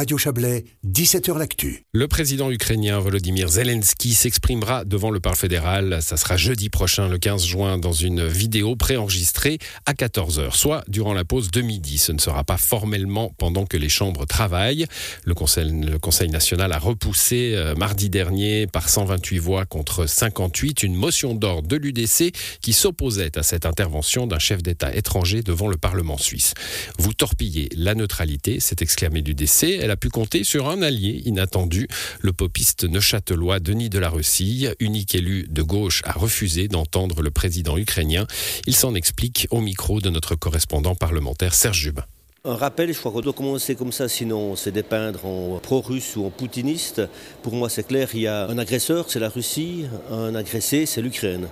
Radio Chablais, 17h L'Actu. Le président ukrainien Volodymyr Zelensky s'exprimera devant le Parlement fédéral. Ça sera jeudi prochain, le 15 juin, dans une vidéo préenregistrée à 14h, soit durant la pause de midi. Ce ne sera pas formellement pendant que les chambres travaillent. Le Conseil, national a repoussé euh, mardi dernier par 128 voix contre 58 une motion d'ordre de l'UDC qui s'opposait à cette intervention d'un chef d'État étranger devant le Parlement suisse. Vous torpillez la neutralité, s'est exclamé l'UDC a pu compter sur un allié inattendu. Le popiste neuchâtelois Denis de la Russie, unique élu de gauche, a refusé d'entendre le président ukrainien. Il s'en explique au micro de notre correspondant parlementaire Serge Jubin. Un rappel, je crois qu'on doit commencer comme ça, sinon c'est dépeindre en pro-russe ou en poutiniste. Pour moi, c'est clair, il y a un agresseur, c'est la Russie, un agressé, c'est l'Ukraine.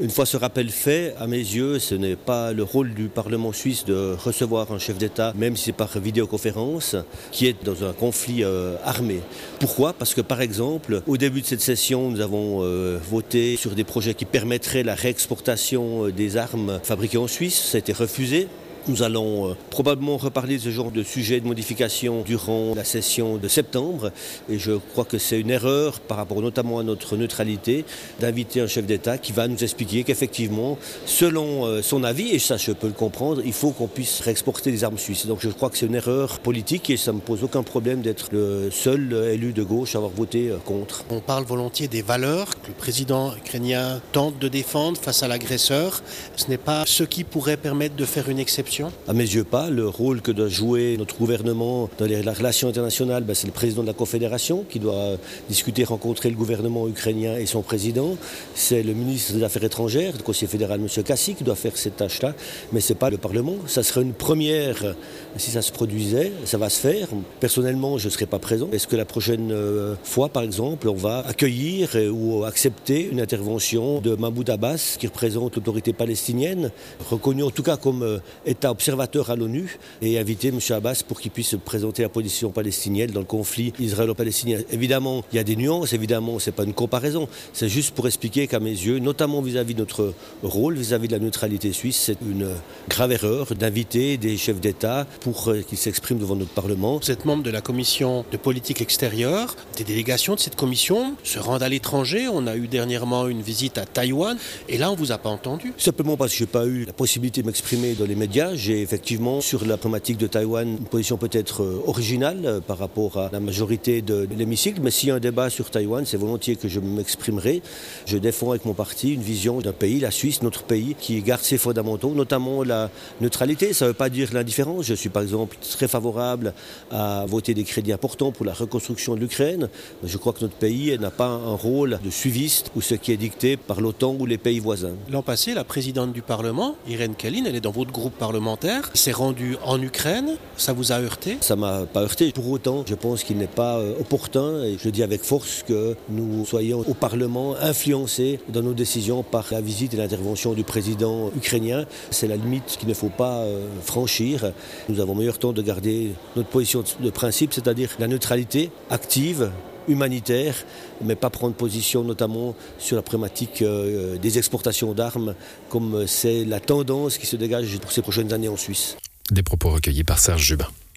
Une fois ce rappel fait, à mes yeux, ce n'est pas le rôle du Parlement suisse de recevoir un chef d'État, même si c'est par vidéoconférence, qui est dans un conflit euh, armé. Pourquoi? Parce que par exemple, au début de cette session, nous avons euh, voté sur des projets qui permettraient la réexportation euh, des armes fabriquées en Suisse. Ça a été refusé. Nous allons euh, probablement reparler de ce genre de sujet de modification durant la session de septembre et je crois que c'est une erreur par rapport notamment à notre neutralité d'inviter un chef d'État qui va nous expliquer qu'effectivement, selon euh, son avis, et ça je peux le comprendre, il faut qu'on puisse réexporter des armes suisses. Donc je crois que c'est une erreur politique et ça ne me pose aucun problème d'être le seul élu de gauche à avoir voté euh, contre. On parle volontiers des valeurs que le président ukrainien tente de défendre face à l'agresseur. Ce n'est pas ce qui pourrait permettre de faire une exception à mes yeux pas. Le rôle que doit jouer notre gouvernement dans les, relations internationales, ben, c'est le président de la Confédération qui doit discuter, rencontrer le gouvernement ukrainien et son président. C'est le ministre des Affaires étrangères, le conseiller fédéral, M. Kassi, qui doit faire cette tâche-là. Mais ce n'est pas le Parlement. Ça serait une première si ça se produisait. Ça va se faire. Personnellement, je ne serai pas présent. Est-ce que la prochaine euh, fois, par exemple, on va accueillir euh, ou accepter une intervention de Mahmoud Abbas, qui représente l'autorité palestinienne, reconnue en tout cas comme observateur à l'ONU et inviter M. Abbas pour qu'il puisse présenter la position palestinienne dans le conflit israélo-palestinien. Évidemment, il y a des nuances, évidemment, ce n'est pas une comparaison. C'est juste pour expliquer qu'à mes yeux, notamment vis-à-vis de notre rôle, vis-à-vis de la neutralité suisse, c'est une grave erreur d'inviter des chefs d'État pour euh, qu'ils s'expriment devant notre Parlement. Vous êtes membre de la commission de politique extérieure. Des délégations de cette commission se rendent à l'étranger. On a eu dernièrement une visite à Taïwan et là, on ne vous a pas entendu. Simplement parce que je n'ai pas eu la possibilité de m'exprimer dans les médias j'ai effectivement sur la problématique de Taïwan une position peut-être euh, originale euh, par rapport à la majorité de l'hémicycle, mais s'il y a un débat sur Taïwan, c'est volontiers que je m'exprimerai. Je défends avec mon parti une vision d'un pays, la Suisse, notre pays, qui garde ses fondamentaux, notamment la neutralité. Ça ne veut pas dire l'indifférence. Je suis par exemple très favorable à voter des crédits importants pour la reconstruction de l'Ukraine. Je crois que notre pays n'a pas un rôle de suiviste ou ce qui est dicté par l'OTAN ou les pays voisins. L'an passé, la présidente du Parlement, Irène Kalin, elle est dans votre groupe parlementaire s'est rendu en Ukraine. Ça vous a heurté? Ça m'a pas heurté. Pour autant, je pense qu'il n'est pas euh, opportun, et je dis avec force, que nous soyons au Parlement influencés dans nos décisions par la visite et l'intervention du président ukrainien. C'est la limite qu'il ne faut pas euh, franchir. Nous avons meilleur temps de garder notre position de principe, c'est-à-dire la neutralité active humanitaire, mais pas prendre position notamment sur la problématique euh, des exportations d'armes, comme c'est la tendance qui se dégage pour ces prochaines années en Suisse. Des propos recueillis par Serge Jubin.